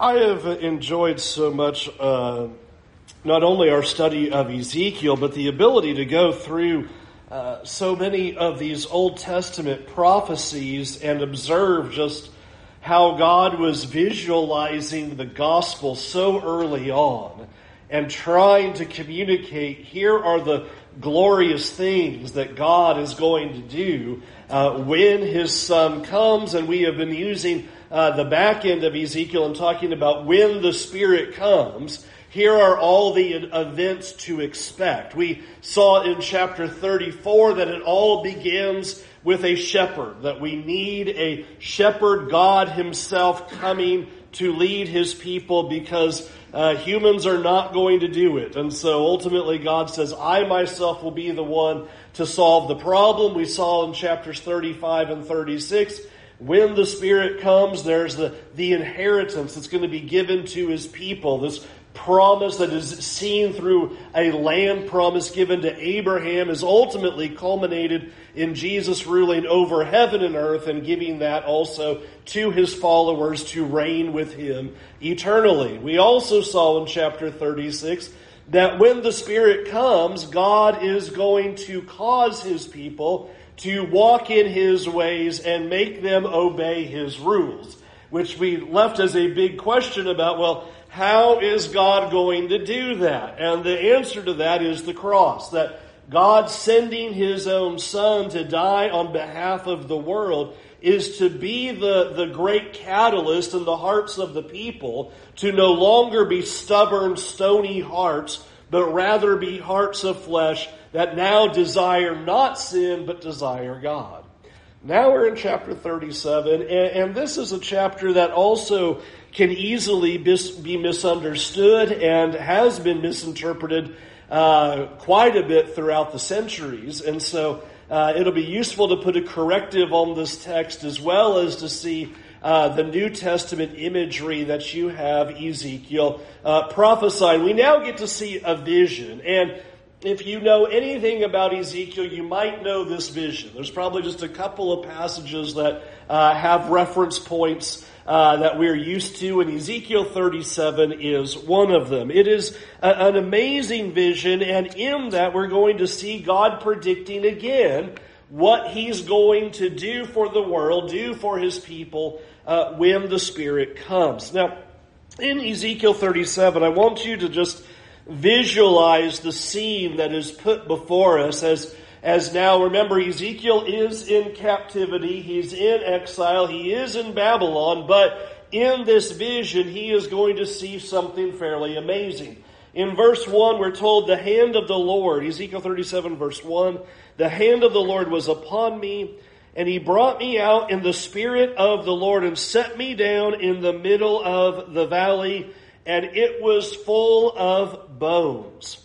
I have enjoyed so much uh, not only our study of Ezekiel, but the ability to go through uh, so many of these Old Testament prophecies and observe just how God was visualizing the gospel so early on and trying to communicate here are the glorious things that God is going to do uh, when His Son comes. And we have been using uh, the back end of Ezekiel and talking about when the Spirit comes. Here are all the events to expect. We saw in chapter 34 that it all begins with a shepherd, that we need a shepherd, God Himself coming to lead His people because uh, humans are not going to do it. And so ultimately God says, I myself will be the one to solve the problem. We saw in chapters 35 and 36 when the Spirit comes, there's the, the inheritance that's going to be given to His people. This promise that is seen through a land promise given to Abraham is ultimately culminated in Jesus ruling over heaven and earth and giving that also to his followers to reign with him eternally. We also saw in chapter 36 that when the Spirit comes, God is going to cause his people to walk in his ways and make them obey his rules, which we left as a big question about, well, how is God going to do that? And the answer to that is the cross, that God sending his own son to die on behalf of the world is to be the, the great catalyst in the hearts of the people to no longer be stubborn, stony hearts, but rather be hearts of flesh that now desire not sin, but desire God. Now we're in chapter 37, and, and this is a chapter that also can easily be misunderstood and has been misinterpreted uh, quite a bit throughout the centuries. And so uh, it'll be useful to put a corrective on this text as well as to see uh, the New Testament imagery that you have Ezekiel uh, prophesying. We now get to see a vision. And if you know anything about Ezekiel, you might know this vision. There's probably just a couple of passages that uh, have reference points uh, that we're used to, and Ezekiel 37 is one of them. It is a, an amazing vision, and in that we're going to see God predicting again what He's going to do for the world, do for His people uh, when the Spirit comes. Now, in Ezekiel 37, I want you to just visualize the scene that is put before us as as now remember Ezekiel is in captivity, he's in exile, he is in Babylon, but in this vision he is going to see something fairly amazing. In verse 1 we're told the hand of the Lord, Ezekiel 37 verse 1, the hand of the Lord was upon me and he brought me out in the spirit of the Lord and set me down in the middle of the valley and it was full of bones.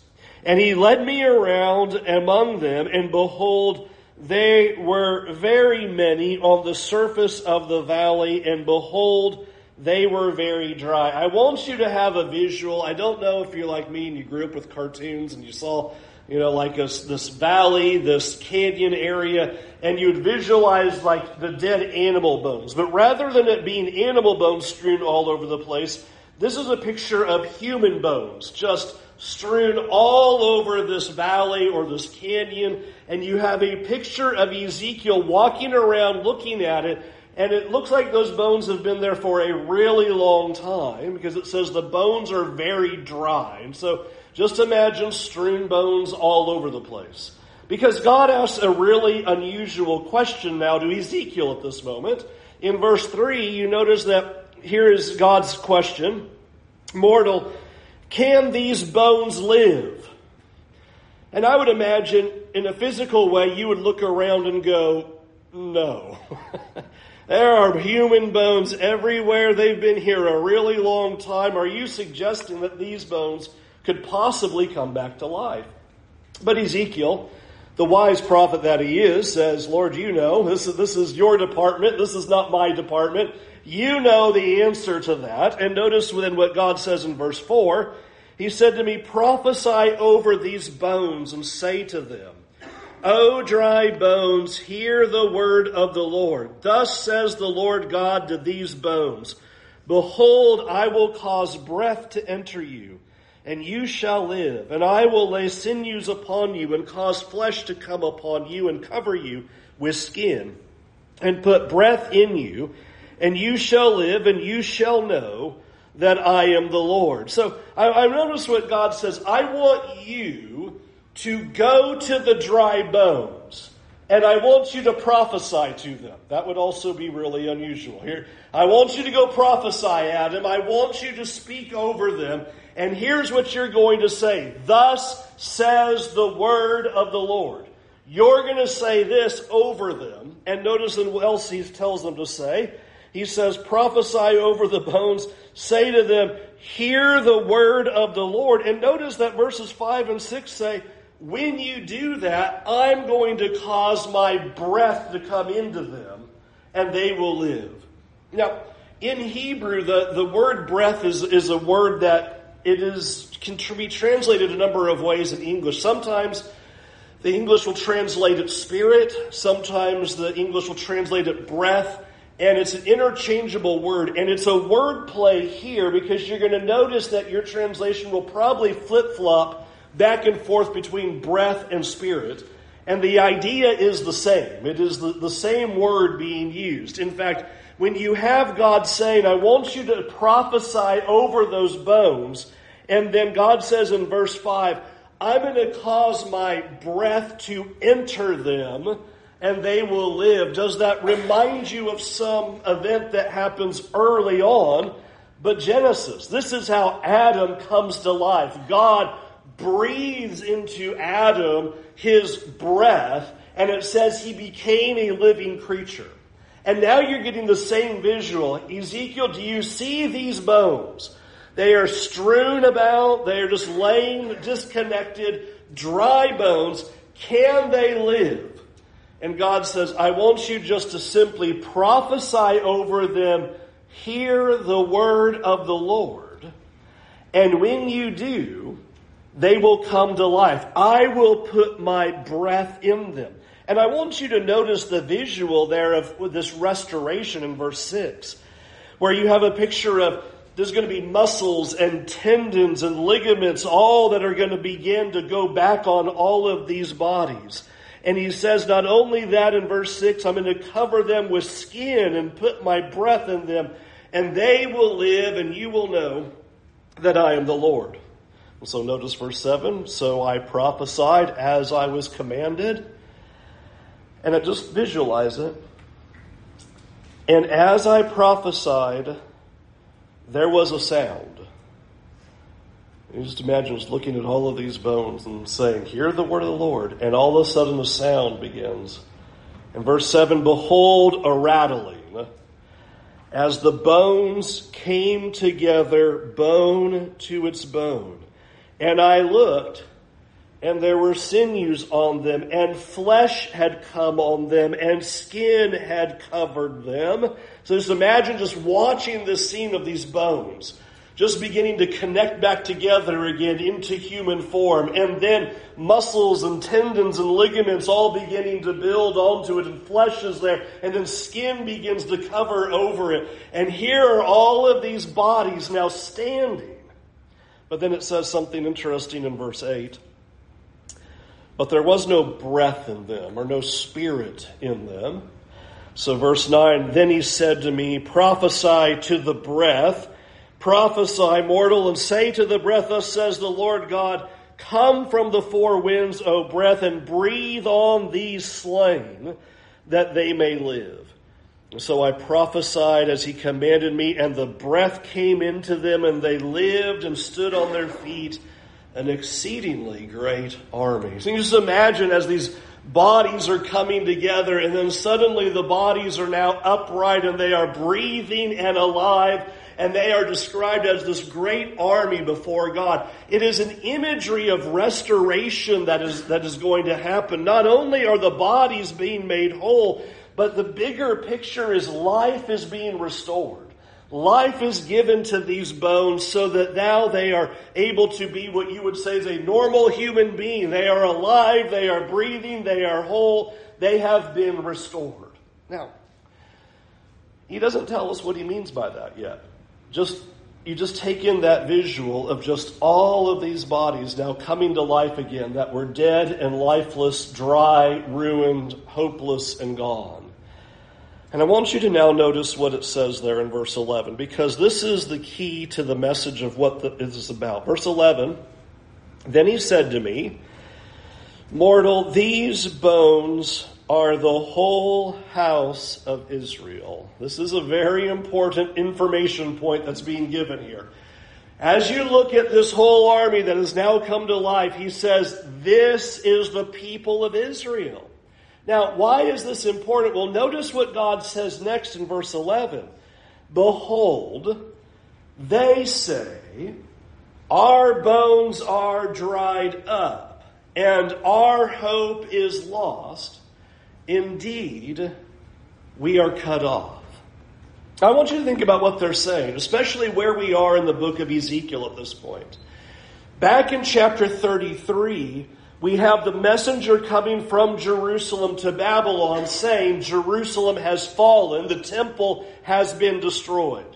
And he led me around among them, and behold, they were very many on the surface of the valley, and behold, they were very dry. I want you to have a visual. I don't know if you're like me and you grew up with cartoons and you saw, you know, like a, this valley, this canyon area, and you'd visualize like the dead animal bones. But rather than it being animal bones strewn all over the place, this is a picture of human bones, just strewn all over this valley or this canyon. And you have a picture of Ezekiel walking around looking at it. And it looks like those bones have been there for a really long time because it says the bones are very dry. And so just imagine strewn bones all over the place. Because God asks a really unusual question now to Ezekiel at this moment. In verse 3, you notice that here is God's question Mortal, can these bones live? And I would imagine in a physical way, you would look around and go, no. there are human bones everywhere. They've been here a really long time. Are you suggesting that these bones could possibly come back to life? But Ezekiel, the wise prophet that he is, says, Lord, you know, this is, this is your department. This is not my department. You know the answer to that. And notice within what God says in verse 4, He said to me, Prophesy over these bones and say to them, O dry bones, hear the word of the Lord. Thus says the Lord God to these bones, Behold, I will cause breath to enter you, and you shall live, and I will lay sinews upon you, and cause flesh to come upon you, and cover you with skin, and put breath in you, and you shall live, and you shall know that I am the Lord. So I, I notice what God says. I want you to go to the dry bones. And I want you to prophesy to them. That would also be really unusual. Here, I want you to go prophesy, Adam. I want you to speak over them. And here's what you're going to say. Thus says the word of the Lord. You're going to say this over them. And notice what else he tells them to say. He says, prophesy over the bones. Say to them, hear the word of the Lord. And notice that verses 5 and 6 say, when you do that, I'm going to cause my breath to come into them and they will live. Now, in Hebrew, the, the word breath is, is a word that it is can be translated a number of ways in English. Sometimes the English will translate it spirit, sometimes the English will translate it breath, and it's an interchangeable word. And it's a word play here because you're going to notice that your translation will probably flip flop back and forth between breath and spirit. And the idea is the same. It is the, the same word being used. In fact, when you have God saying, I want you to prophesy over those bones, and then God says in verse 5, I'm going to cause my breath to enter them and they will live. Does that remind you of some event that happens early on? But Genesis, this is how Adam comes to life. God breathes into Adam his breath, and it says he became a living creature. And now you're getting the same visual. Ezekiel, do you see these bones? They are strewn about, they are just laying disconnected, dry bones. Can they live? And God says, I want you just to simply prophesy over them, hear the word of the Lord. And when you do, they will come to life. I will put my breath in them. And I want you to notice the visual there of this restoration in verse 6, where you have a picture of there's going to be muscles and tendons and ligaments, all that are going to begin to go back on all of these bodies. And he says, not only that in verse 6, I'm going to cover them with skin and put my breath in them, and they will live, and you will know that I am the Lord. So notice verse 7 So I prophesied as I was commanded. And I just visualize it. And as I prophesied, there was a sound. You just imagine just looking at all of these bones and saying, Hear the word of the Lord. And all of a sudden a sound begins. In verse 7, Behold, a rattling. As the bones came together, bone to its bone. And I looked, and there were sinews on them, and flesh had come on them, and skin had covered them. So just imagine just watching this scene of these bones, just beginning to connect back together again into human form, and then muscles and tendons and ligaments all beginning to build onto it, and flesh is there, and then skin begins to cover over it. And here are all of these bodies now standing but then it says something interesting in verse 8. But there was no breath in them, or no spirit in them. So, verse 9, then he said to me, Prophesy to the breath, prophesy, mortal, and say to the breath, Thus says the Lord God, Come from the four winds, O breath, and breathe on these slain, that they may live. So I prophesied as he commanded me, and the breath came into them, and they lived and stood on their feet, an exceedingly great army. So you just imagine as these bodies are coming together, and then suddenly the bodies are now upright, and they are breathing and alive, and they are described as this great army before God. It is an imagery of restoration that is, that is going to happen. Not only are the bodies being made whole, but the bigger picture is life is being restored. Life is given to these bones so that now they are able to be what you would say is a normal human being. They are alive, they are breathing, they are whole, they have been restored. Now, he doesn't tell us what he means by that yet. just you just take in that visual of just all of these bodies now coming to life again that were dead and lifeless, dry, ruined, hopeless, and gone. And I want you to now notice what it says there in verse 11, because this is the key to the message of what the, this is about. Verse 11 Then he said to me, Mortal, these bones are the whole house of Israel. This is a very important information point that's being given here. As you look at this whole army that has now come to life, he says, This is the people of Israel. Now, why is this important? Well, notice what God says next in verse 11. Behold, they say, Our bones are dried up, and our hope is lost. Indeed, we are cut off. I want you to think about what they're saying, especially where we are in the book of Ezekiel at this point. Back in chapter 33, we have the messenger coming from Jerusalem to Babylon saying, Jerusalem has fallen, the temple has been destroyed.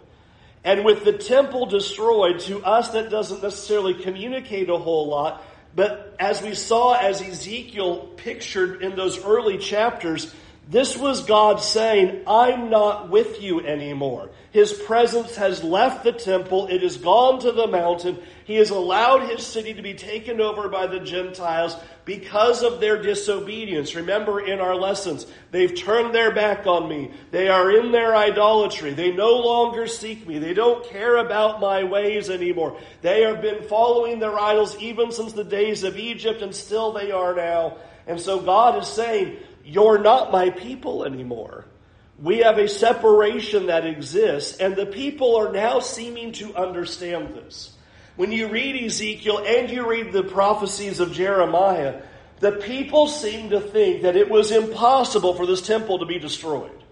And with the temple destroyed, to us that doesn't necessarily communicate a whole lot, but as we saw, as Ezekiel pictured in those early chapters, this was God saying, I'm not with you anymore. His presence has left the temple. It has gone to the mountain. He has allowed his city to be taken over by the Gentiles because of their disobedience. Remember in our lessons, they've turned their back on me. They are in their idolatry. They no longer seek me. They don't care about my ways anymore. They have been following their idols even since the days of Egypt and still they are now. And so God is saying, you're not my people anymore. We have a separation that exists, and the people are now seeming to understand this. When you read Ezekiel and you read the prophecies of Jeremiah, the people seem to think that it was impossible for this temple to be destroyed.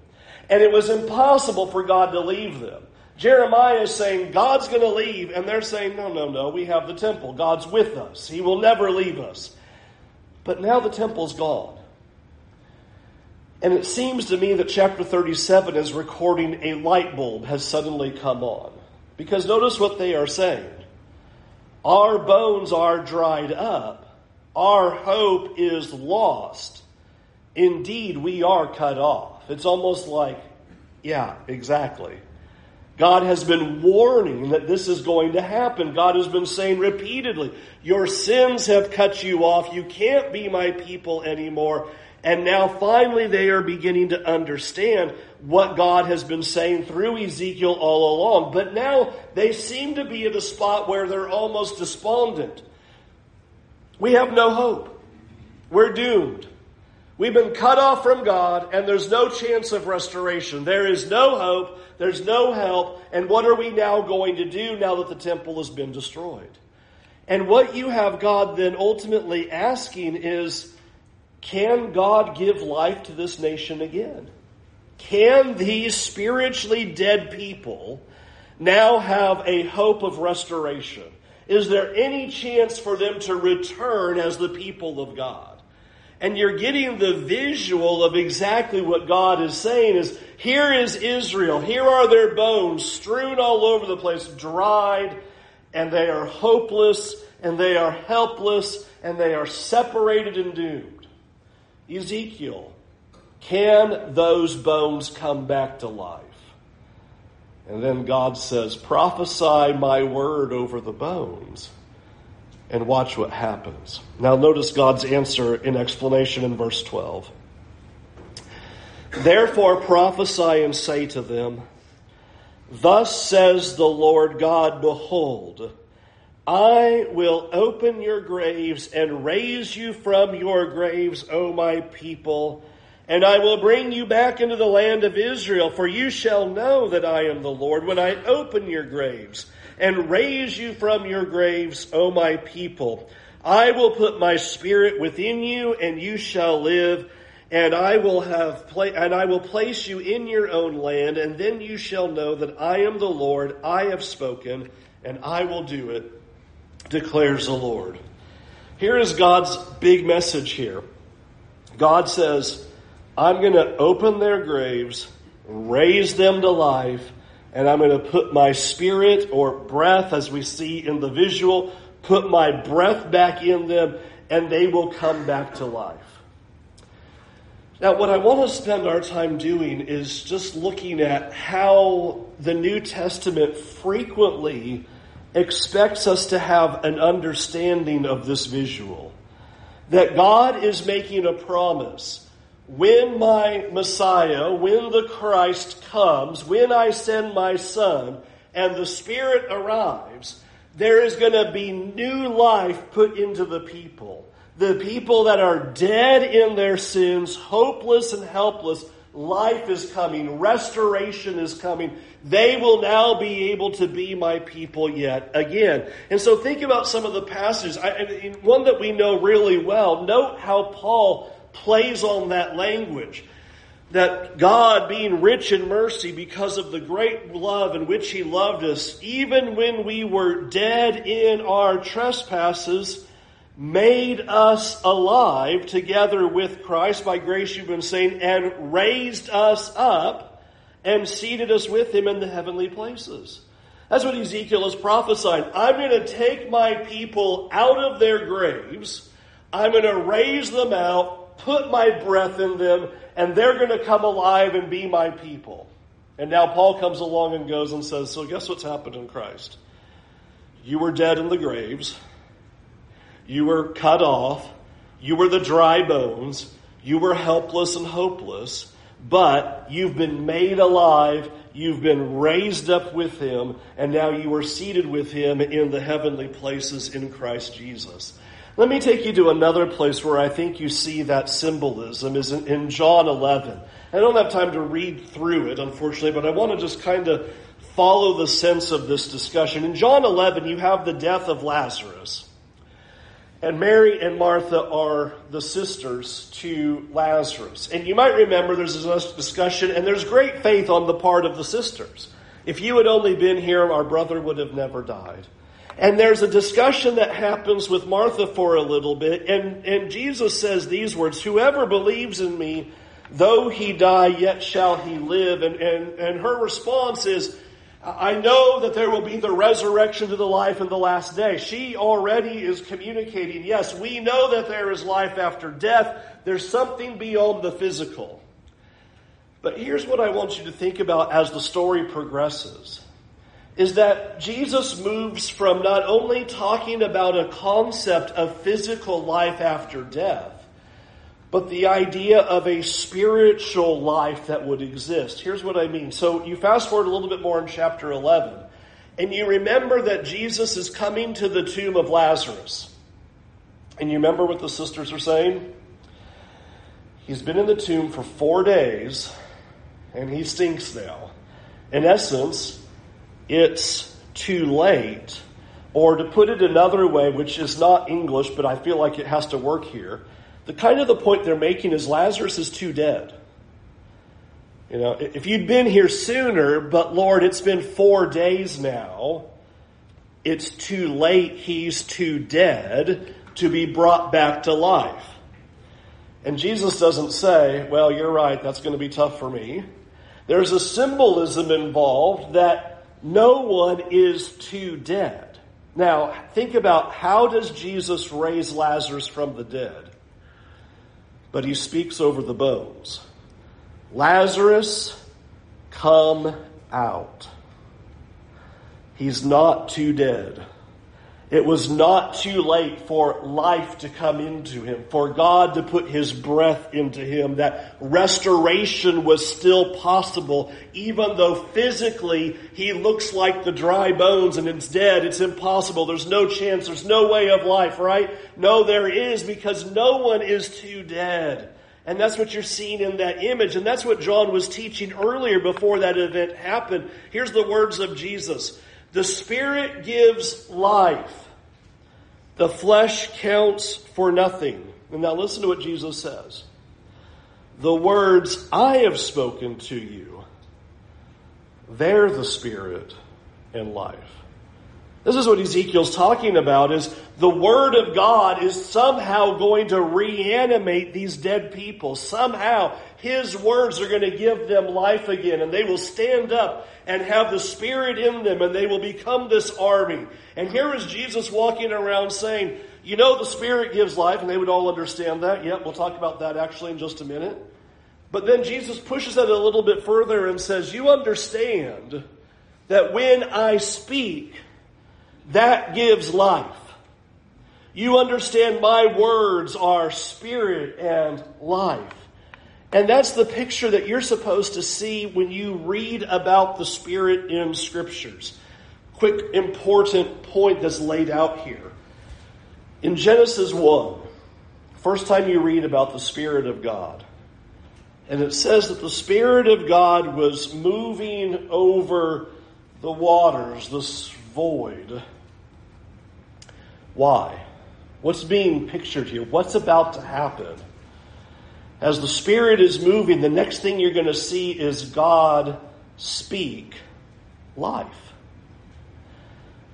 And it was impossible for God to leave them. Jeremiah is saying, God's going to leave. And they're saying, no, no, no, we have the temple. God's with us. He will never leave us. But now the temple's gone. And it seems to me that chapter 37 is recording a light bulb has suddenly come on. Because notice what they are saying. Our bones are dried up. Our hope is lost. Indeed, we are cut off. It's almost like, yeah, exactly. God has been warning that this is going to happen. God has been saying repeatedly, Your sins have cut you off. You can't be my people anymore. And now finally they are beginning to understand what God has been saying through Ezekiel all along. But now they seem to be at a spot where they're almost despondent. We have no hope. We're doomed. We've been cut off from God and there's no chance of restoration. There is no hope. There's no help. And what are we now going to do now that the temple has been destroyed? And what you have God then ultimately asking is, can God give life to this nation again? Can these spiritually dead people now have a hope of restoration? Is there any chance for them to return as the people of God? And you're getting the visual of exactly what God is saying is, here is Israel. Here are their bones strewn all over the place, dried, and they are hopeless, and they are helpless, and they are separated and doomed. Ezekiel, can those bones come back to life? And then God says, prophesy my word over the bones and watch what happens. Now notice God's answer in explanation in verse 12. Therefore prophesy and say to them, Thus says the Lord God, Behold, I will open your graves and raise you from your graves, O my people, and I will bring you back into the land of Israel, for you shall know that I am the Lord when I open your graves and raise you from your graves, O my people. I will put my spirit within you, and you shall live, and I will have pla- and I will place you in your own land, and then you shall know that I am the Lord. I have spoken, and I will do it declares the Lord. Here is God's big message here. God says, I'm going to open their graves, raise them to life, and I'm going to put my spirit or breath, as we see in the visual, put my breath back in them, and they will come back to life. Now, what I want to spend our time doing is just looking at how the New Testament frequently expects us to have an understanding of this visual. That God is making a promise. When my Messiah, when the Christ comes, when I send my Son, and the Spirit arrives, there is going to be new life put into the people the people that are dead in their sins, hopeless and helpless, life is coming, restoration is coming. They will now be able to be my people yet again. And so think about some of the passages. I, one that we know really well. Note how Paul plays on that language. That God, being rich in mercy because of the great love in which He loved us, even when we were dead in our trespasses, made us alive together with Christ by grace you've been saved and raised us up and seated us with him in the heavenly places. That's what Ezekiel is prophesying. I'm going to take my people out of their graves. I'm going to raise them out, put my breath in them, and they're going to come alive and be my people. And now Paul comes along and goes and says, So guess what's happened in Christ? You were dead in the graves. You were cut off. You were the dry bones. You were helpless and hopeless. But you've been made alive. You've been raised up with Him. And now you are seated with Him in the heavenly places in Christ Jesus. Let me take you to another place where I think you see that symbolism is in, John 11. I don't have time to read through it, unfortunately, but I want to just kind of follow the sense of this discussion. In John 11, you have the death of Lazarus. And Mary and Martha are the sisters to Lazarus. And you might remember there's a discussion, and there's great faith on the part of the sisters. If you had only been here, our brother would have never died. And there's a discussion that happens with Martha for a little bit, and, and Jesus says these words Whoever believes in me, though he die, yet shall he live. And, and, and her response is, I know that there will be the resurrection to the life in the last day. She already is communicating, yes, we know that there is life after death. There's something beyond the physical. But here's what I want you to think about as the story progresses is that Jesus moves from not only talking about a concept of physical life after death, but the idea of a spiritual life that would exist. Here's what I mean. So you fast forward a little bit more in chapter 11, and you remember that Jesus is coming to the tomb of Lazarus. And you remember what the sisters are saying? He's been in the tomb for four days, and he stinks now. In essence, it's too late. Or to put it another way, which is not English, but I feel like it has to work here the kind of the point they're making is Lazarus is too dead. You know, if you'd been here sooner, but Lord, it's been four days now, it's too late, he's too dead to be brought back to life. And Jesus doesn't say, well, you're right, that's going to be tough for me. There's a symbolism involved that no one is too dead. Now, think about how does Jesus raise Lazarus from the dead? But he speaks over the bones. Lazarus, come out. He's not too dead. It was not too late for life to come into him, for God to put his breath into him, that restoration was still possible, even though physically he looks like the dry bones and it's dead. It's impossible. There's no chance. There's no way of life, right? No, there is because no one is too dead. And that's what you're seeing in that image. And that's what John was teaching earlier before that event happened. Here's the words of Jesus. The Spirit gives life. The flesh counts for nothing. And now listen to what Jesus says. The words I have spoken to you, they're the Spirit and life. This is what Ezekiel's talking about is the word of God is somehow going to reanimate these dead people. Somehow his words are going to give them life again and they will stand up and have the spirit in them and they will become this army. And here is Jesus walking around saying, you know the spirit gives life and they would all understand that. Yep, we'll talk about that actually in just a minute. But then Jesus pushes it a little bit further and says, you understand that when I speak, that gives life. You understand my words are spirit and life. And that's the picture that you're supposed to see when you read about the Spirit in Scriptures. Quick, important point that's laid out here. In Genesis 1, first time you read about the Spirit of God, and it says that the Spirit of God was moving over the waters, this void. Why? What's being pictured here? What's about to happen? As the Spirit is moving, the next thing you're going to see is God speak life.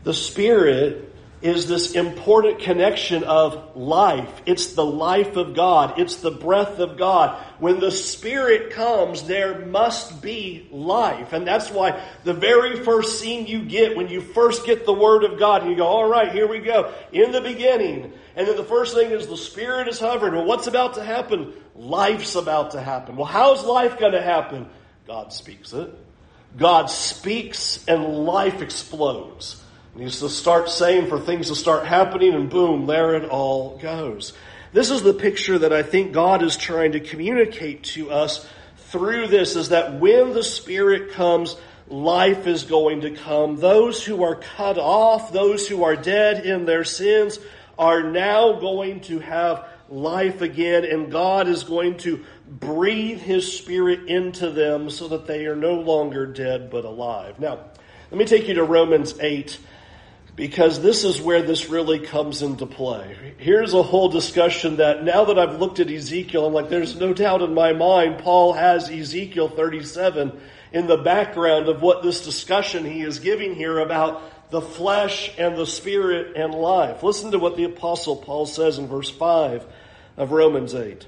The Spirit is this important connection of life. It's the life of God. It's the breath of God. When the Spirit comes, there must be life. And that's why the very first scene you get when you first get the Word of God, and you go, all right, here we go. In the beginning. And then the first thing is the Spirit is hovering. Well, what's about to happen? Life's about to happen. Well, how's life going to happen? God speaks it. God speaks and life explodes. And he's to start saying for things to start happening, and boom, there it all goes. This is the picture that I think God is trying to communicate to us through this is that when the Spirit comes, life is going to come. Those who are cut off, those who are dead in their sins, are now going to have life again, and God is going to breathe His Spirit into them so that they are no longer dead but alive. Now, let me take you to Romans 8 because this is where this really comes into play. Here's a whole discussion that now that I've looked at Ezekiel, I'm like, there's no doubt in my mind Paul has Ezekiel 37 in the background of what this discussion he is giving here about the flesh and the spirit and life. Listen to what the apostle Paul says in verse 5 of Romans 8.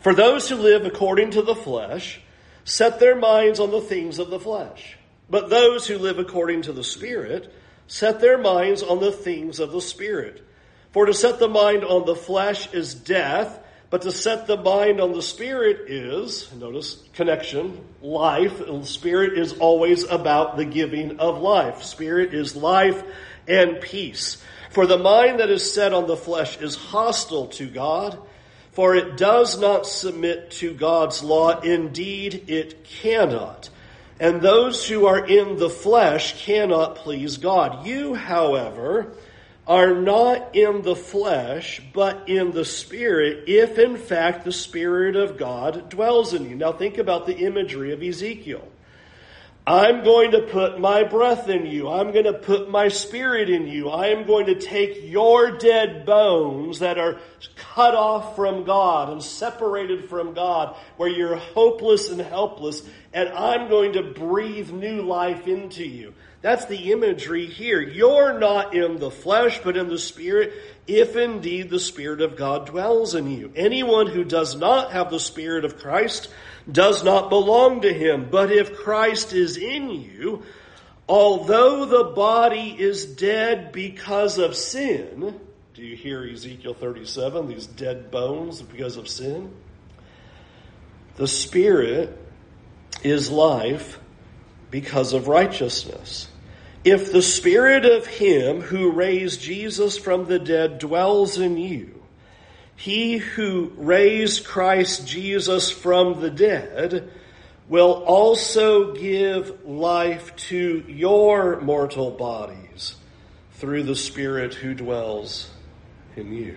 For those who live according to the flesh set their minds on the things of the flesh. But those who live according to the spirit set their minds on the things of the Spirit. For to set the mind on the flesh is death, but to set the mind on the Spirit is, notice connection, life. And Spirit is always about the giving of life. Spirit is life and peace. For the mind that is set on the flesh is hostile to God, for it does not submit to God's law. Indeed, it cannot. And those who are in the flesh cannot please God. You, however, are not in the flesh, but in the Spirit, if in fact the Spirit of God dwells in you. Now think about the imagery of Ezekiel. I'm going to put my breath in you. I'm going to put my spirit in you. I am going to take your dead bones that are cut off from God and separated from God, where you're hopeless and helpless, and I'm going to breathe new life into you. That's the imagery here. You're not in the flesh, but in the spirit, if indeed the spirit of God dwells in you. Anyone who does not have the spirit of Christ does not belong to him. But if Christ is in you, although the body is dead because of sin, do you hear Ezekiel 37, these dead bones because of sin? The spirit is life because of righteousness. If the spirit of him who raised Jesus from the dead dwells in you, he who raised Christ Jesus from the dead will also give life to your mortal bodies through the Spirit who dwells in you.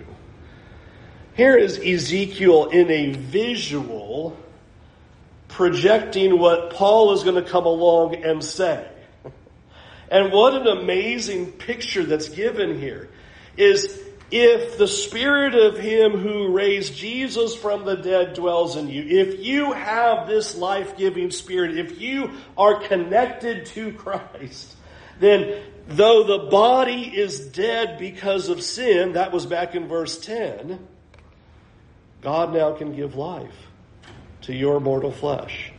Here is Ezekiel in a visual projecting what Paul is going to come along and say. And what an amazing picture that's given here is if the spirit of him who raised Jesus from the dead dwells in you, if you have this life-giving spirit, if you are connected to Christ, then though the body is dead because of sin, that was back in verse 10, God now can give life to your mortal flesh.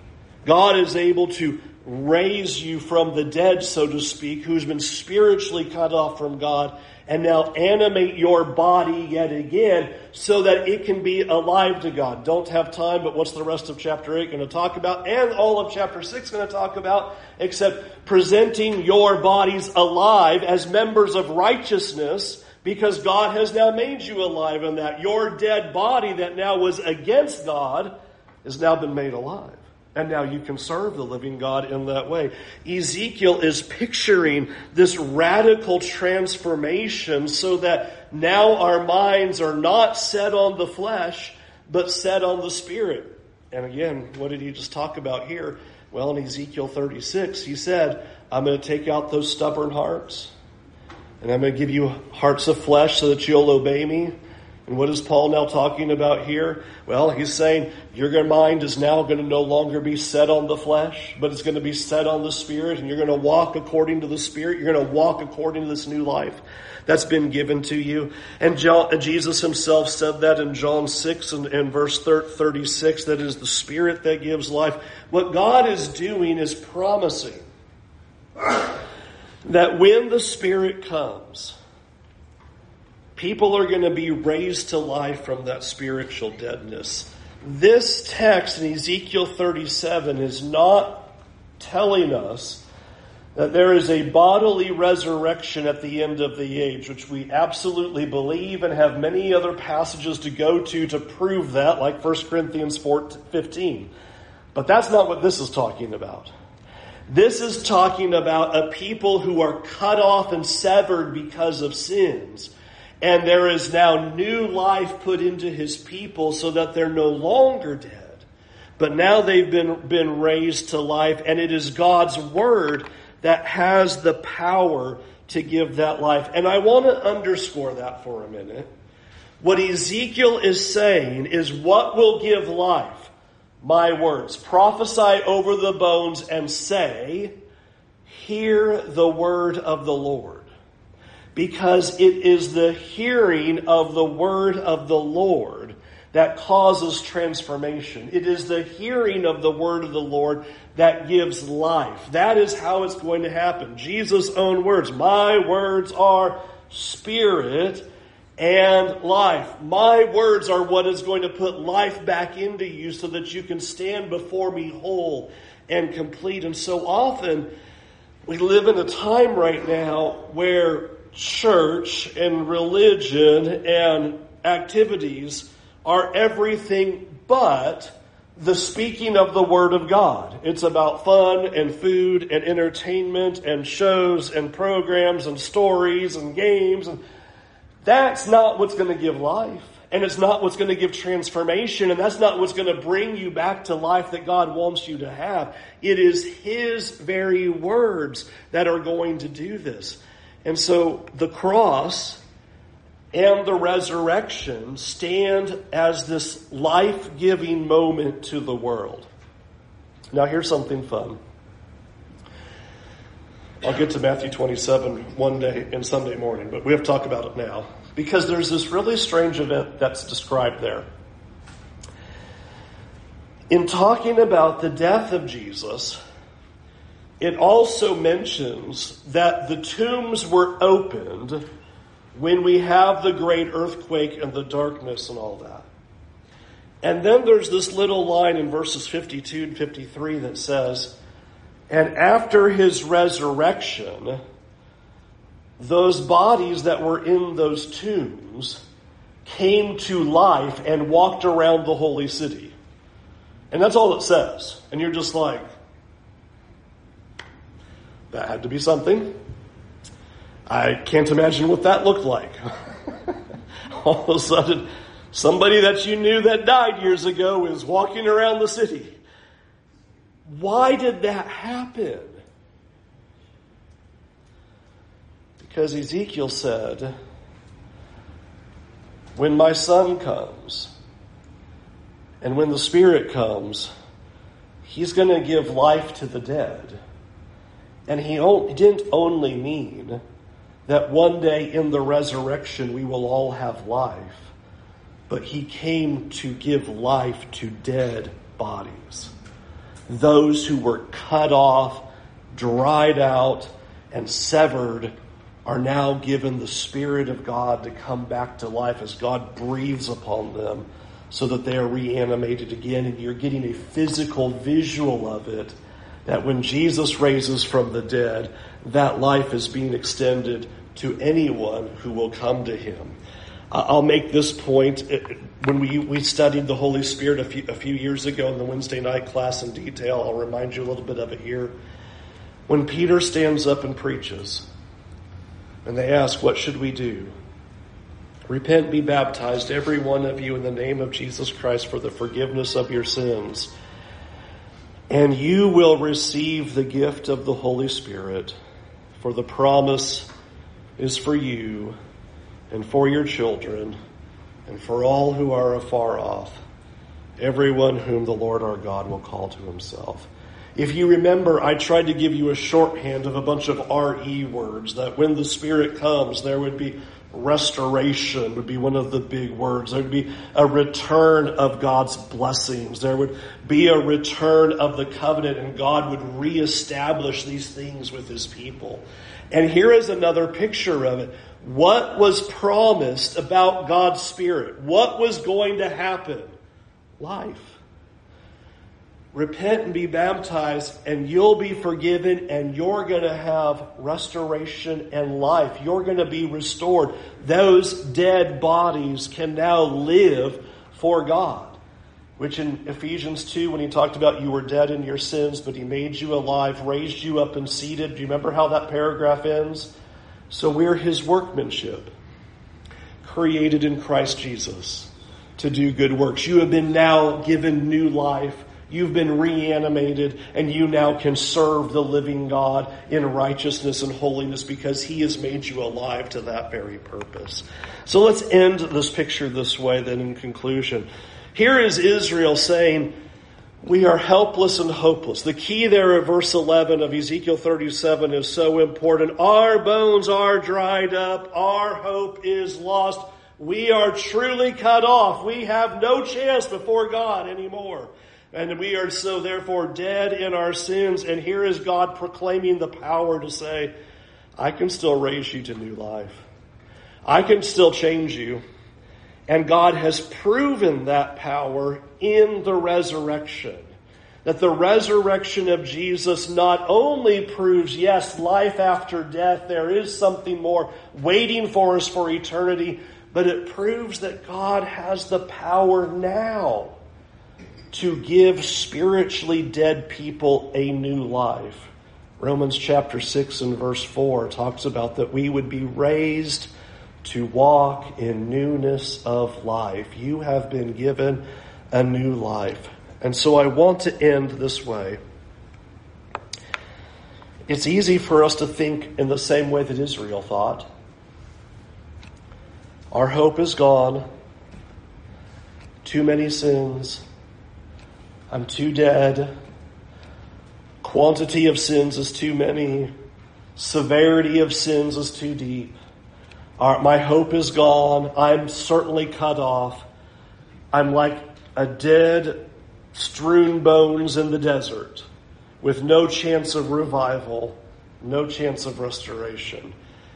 God is able to raise you from the dead, so to speak, who's been spiritually cut off from God, and now animate your body yet again so that it can be alive to God. Don't have time, but what's the rest of chapter 8 going to talk about? And all of chapter 6 going to talk about, except presenting your bodies alive as members of righteousness because God has now made you alive in that. Your dead body that now was against God has now been made alive. And now you can serve the living God in that way. Ezekiel is picturing this radical transformation so that now our minds are not set on the flesh, but set on the spirit. And again, what did he just talk about here? Well, in Ezekiel 36, he said, I'm going to take out those stubborn hearts, and I'm going to give you hearts of flesh so that you'll obey me. And what is Paul now talking about here? Well, he's saying your mind is now going to no longer be set on the flesh, but it's going to be set on the Spirit, and you're going to walk according to the Spirit. You're going to walk according to this new life that's been given to you. And Jesus himself said that in John 6 and, and verse 36, that is the Spirit that gives life. What God is doing is promising that when the Spirit comes, People are going to be raised to life from that spiritual deadness. This text in Ezekiel 37 is not telling us that there is a bodily resurrection at the end of the age, which we absolutely believe and have many other passages to go to to prove that, like 1 Corinthians 4, 15. But that's not what this is talking about. This is talking about a people who are cut off and severed because of sins and there is now new life put into his people so that they're no longer dead, but now they've been, been raised to life, and it is God's word that has the power to give that life. And I want to underscore that for a minute. What Ezekiel is saying is what will give life? My words. Prophesy over the bones and say, Hear the word of the Lord because it is the hearing of the word of the Lord that causes transformation. It is the hearing of the word of the Lord that gives life. That is how it's going to happen. Jesus' own words, my words are spirit and life. My words are what is going to put life back into you so that you can stand before me whole and complete. And so often we live in a time right now where church and religion and activities are everything but the speaking of the Word of God. It's about fun and food and entertainment and shows and programs and stories and games. And that's not what's going to give life. And it's not what's going to give transformation. And that's not what's going to bring you back to life that God wants you to have. It is His very words that are going to do this. And so the cross and the resurrection stand as this life giving moment to the world. Now, here's something fun. I'll get to Matthew 27 one day in Sunday morning, but we have to talk about it now because there's this really strange event that's described there. In talking about the death of Jesus, it also mentions that the tombs were opened when we have the great earthquake and the darkness and all that. And then there's this little line in verses 52 and 53 that says, And after his resurrection, those bodies that were in those tombs came to life and walked around the holy city. And that's all it says. And you're just like, that had to be something. I can't imagine what that looked like. All of a sudden, somebody that you knew that died years ago is walking around the city. Why did that happen? Because Ezekiel said, When my son comes, and when the Spirit comes, he's going to give life to the dead And he didn't only mean that one day in the resurrection we will all have life, but he came to give life to dead bodies. Those who were cut off, dried out, and severed are now given the Spirit of God to come back to life as God breathes upon them so that they are reanimated again. And you're getting a physical visual of it that when Jesus raises from the dead, that life is being extended to anyone who will come to him. I'll make this point. When we, we studied the Holy Spirit a few, a few years ago in the Wednesday night class in detail, I'll remind you a little bit of it here. When Peter stands up and preaches, and they ask, What should we do? Repent, be baptized, every one of you, in the name of Jesus Christ for the forgiveness of your sins and you will receive the gift of the Holy Spirit, for the promise is for you and for your children and for all who are afar off, everyone whom the Lord our God will call to himself. If you remember, I tried to give you a shorthand of a bunch of RE words that when the Spirit comes, there would be restoration would be one of the big words. There would be a return of God's blessings. There would be a return of the covenant and God would reestablish these things with his people. And here is another picture of it. What was promised about God's Spirit? What was going to happen? Life repent and be baptized, and you'll be forgiven, and you're going to have restoration and life. You're going to be restored. Those dead bodies can now live for God. Which in Ephesians 2, when he talked about you were dead in your sins, but he made you alive, raised you up, and seated. Do you remember how that paragraph ends? So we're his workmanship, created in Christ Jesus to do good works. You have been now given new life You've been reanimated and you now can serve the living God in righteousness and holiness because he has made you alive to that very purpose. So let's end this picture this way then in conclusion. Here is Israel saying, we are helpless and hopeless. The key there at verse 11 of Ezekiel 37 is so important. Our bones are dried up. Our hope is lost. We are truly cut off. We have no chance before God anymore. And we are so therefore dead in our sins. And here is God proclaiming the power to say, I can still raise you to new life. I can still change you. And God has proven that power in the resurrection. That the resurrection of Jesus not only proves, yes, life after death, there is something more waiting for us for eternity, but it proves that God has the power now to give spiritually dead people a new life. Romans chapter 6 and verse 4 talks about that we would be raised to walk in newness of life. You have been given a new life. And so I want to end this way. It's easy for us to think in the same way that Israel thought. Our hope is gone. Too many sins I'm too dead. Quantity of sins is too many. Severity of sins is too deep. Our, my hope is gone. I'm certainly cut off. I'm like a dead, strewn bones in the desert with no chance of revival, no chance of restoration.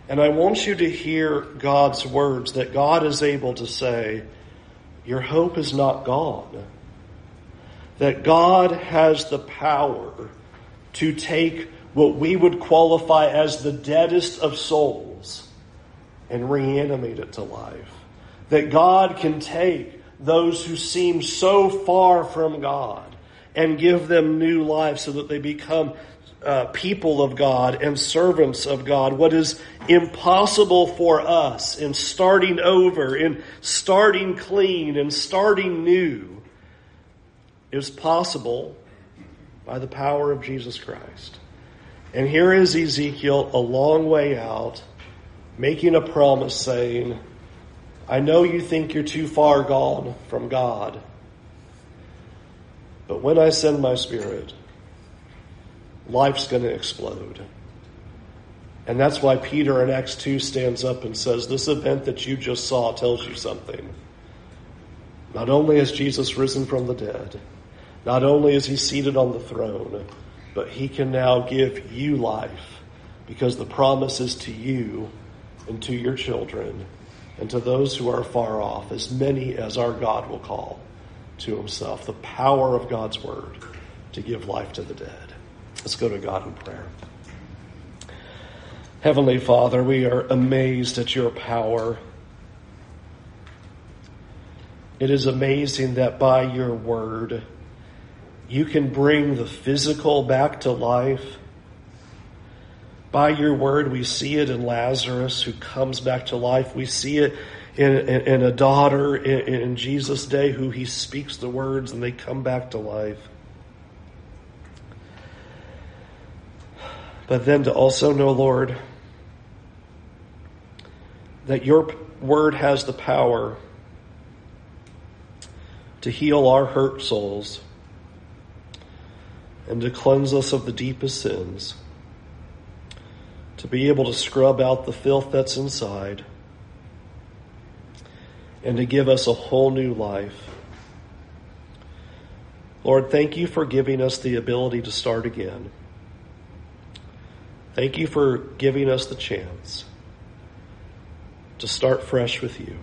And I want you to hear God's words that God is able to say, Your hope is not gone that God has the power to take what we would qualify as the deadest of souls and reanimate it to life. That God can take those who seem so far from God and give them new life so that they become uh, people of God and servants of God. What is impossible for us in starting over, in starting clean, and starting new is possible by the power of Jesus Christ. And here is Ezekiel a long way out, making a promise saying, I know you think you're too far gone from God, but when I send my spirit, life's going to explode. And that's why Peter in Acts 2 stands up and says, This event that you just saw tells you something. Not only has Jesus risen from the dead, not only is he seated on the throne, but he can now give you life because the promise is to you and to your children and to those who are far off, as many as our God will call to himself. The power of God's word to give life to the dead. Let's go to God in prayer. Heavenly Father, we are amazed at your power. It is amazing that by your word, you can bring the physical back to life. By your word, we see it in Lazarus who comes back to life. We see it in, in, in a daughter in, in Jesus' day who he speaks the words and they come back to life. But then to also know, Lord, that your word has the power to heal our hurt souls and to cleanse us of the deepest sins, to be able to scrub out the filth that's inside, and to give us a whole new life. Lord, thank you for giving us the ability to start again. Thank you for giving us the chance to start fresh with you.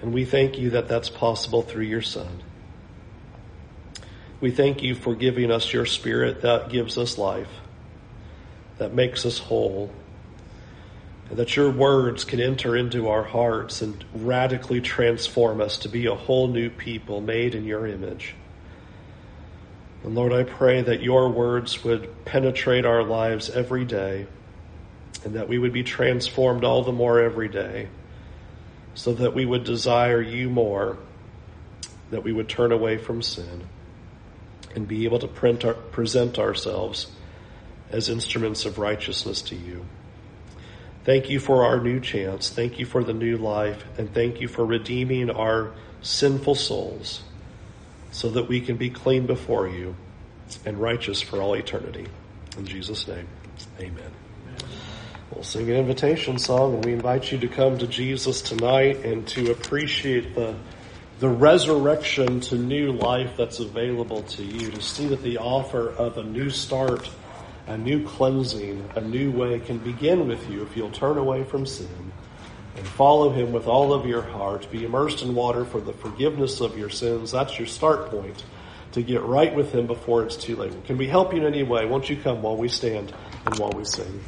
And we thank you that that's possible through your Son. We thank you for giving us your Spirit that gives us life, that makes us whole, and that your words can enter into our hearts and radically transform us to be a whole new people made in your image. And Lord, I pray that your words would penetrate our lives every day and that we would be transformed all the more every day so that we would desire you more, that we would turn away from sin and be able to our, present ourselves as instruments of righteousness to you. Thank you for our new chance. Thank you for the new life. And thank you for redeeming our sinful souls so that we can be clean before you and righteous for all eternity. In Jesus' name, amen. We'll sing an invitation song and we invite you to come to Jesus tonight and to appreciate the the resurrection to new life that's available to you, to see that the offer of a new start, a new cleansing, a new way can begin with you if you'll turn away from sin and follow Him with all of your heart, be immersed in water for the forgiveness of your sins. That's your start point to get right with Him before it's too late. Can we help you in any way? Won't you come while we stand and while we sing?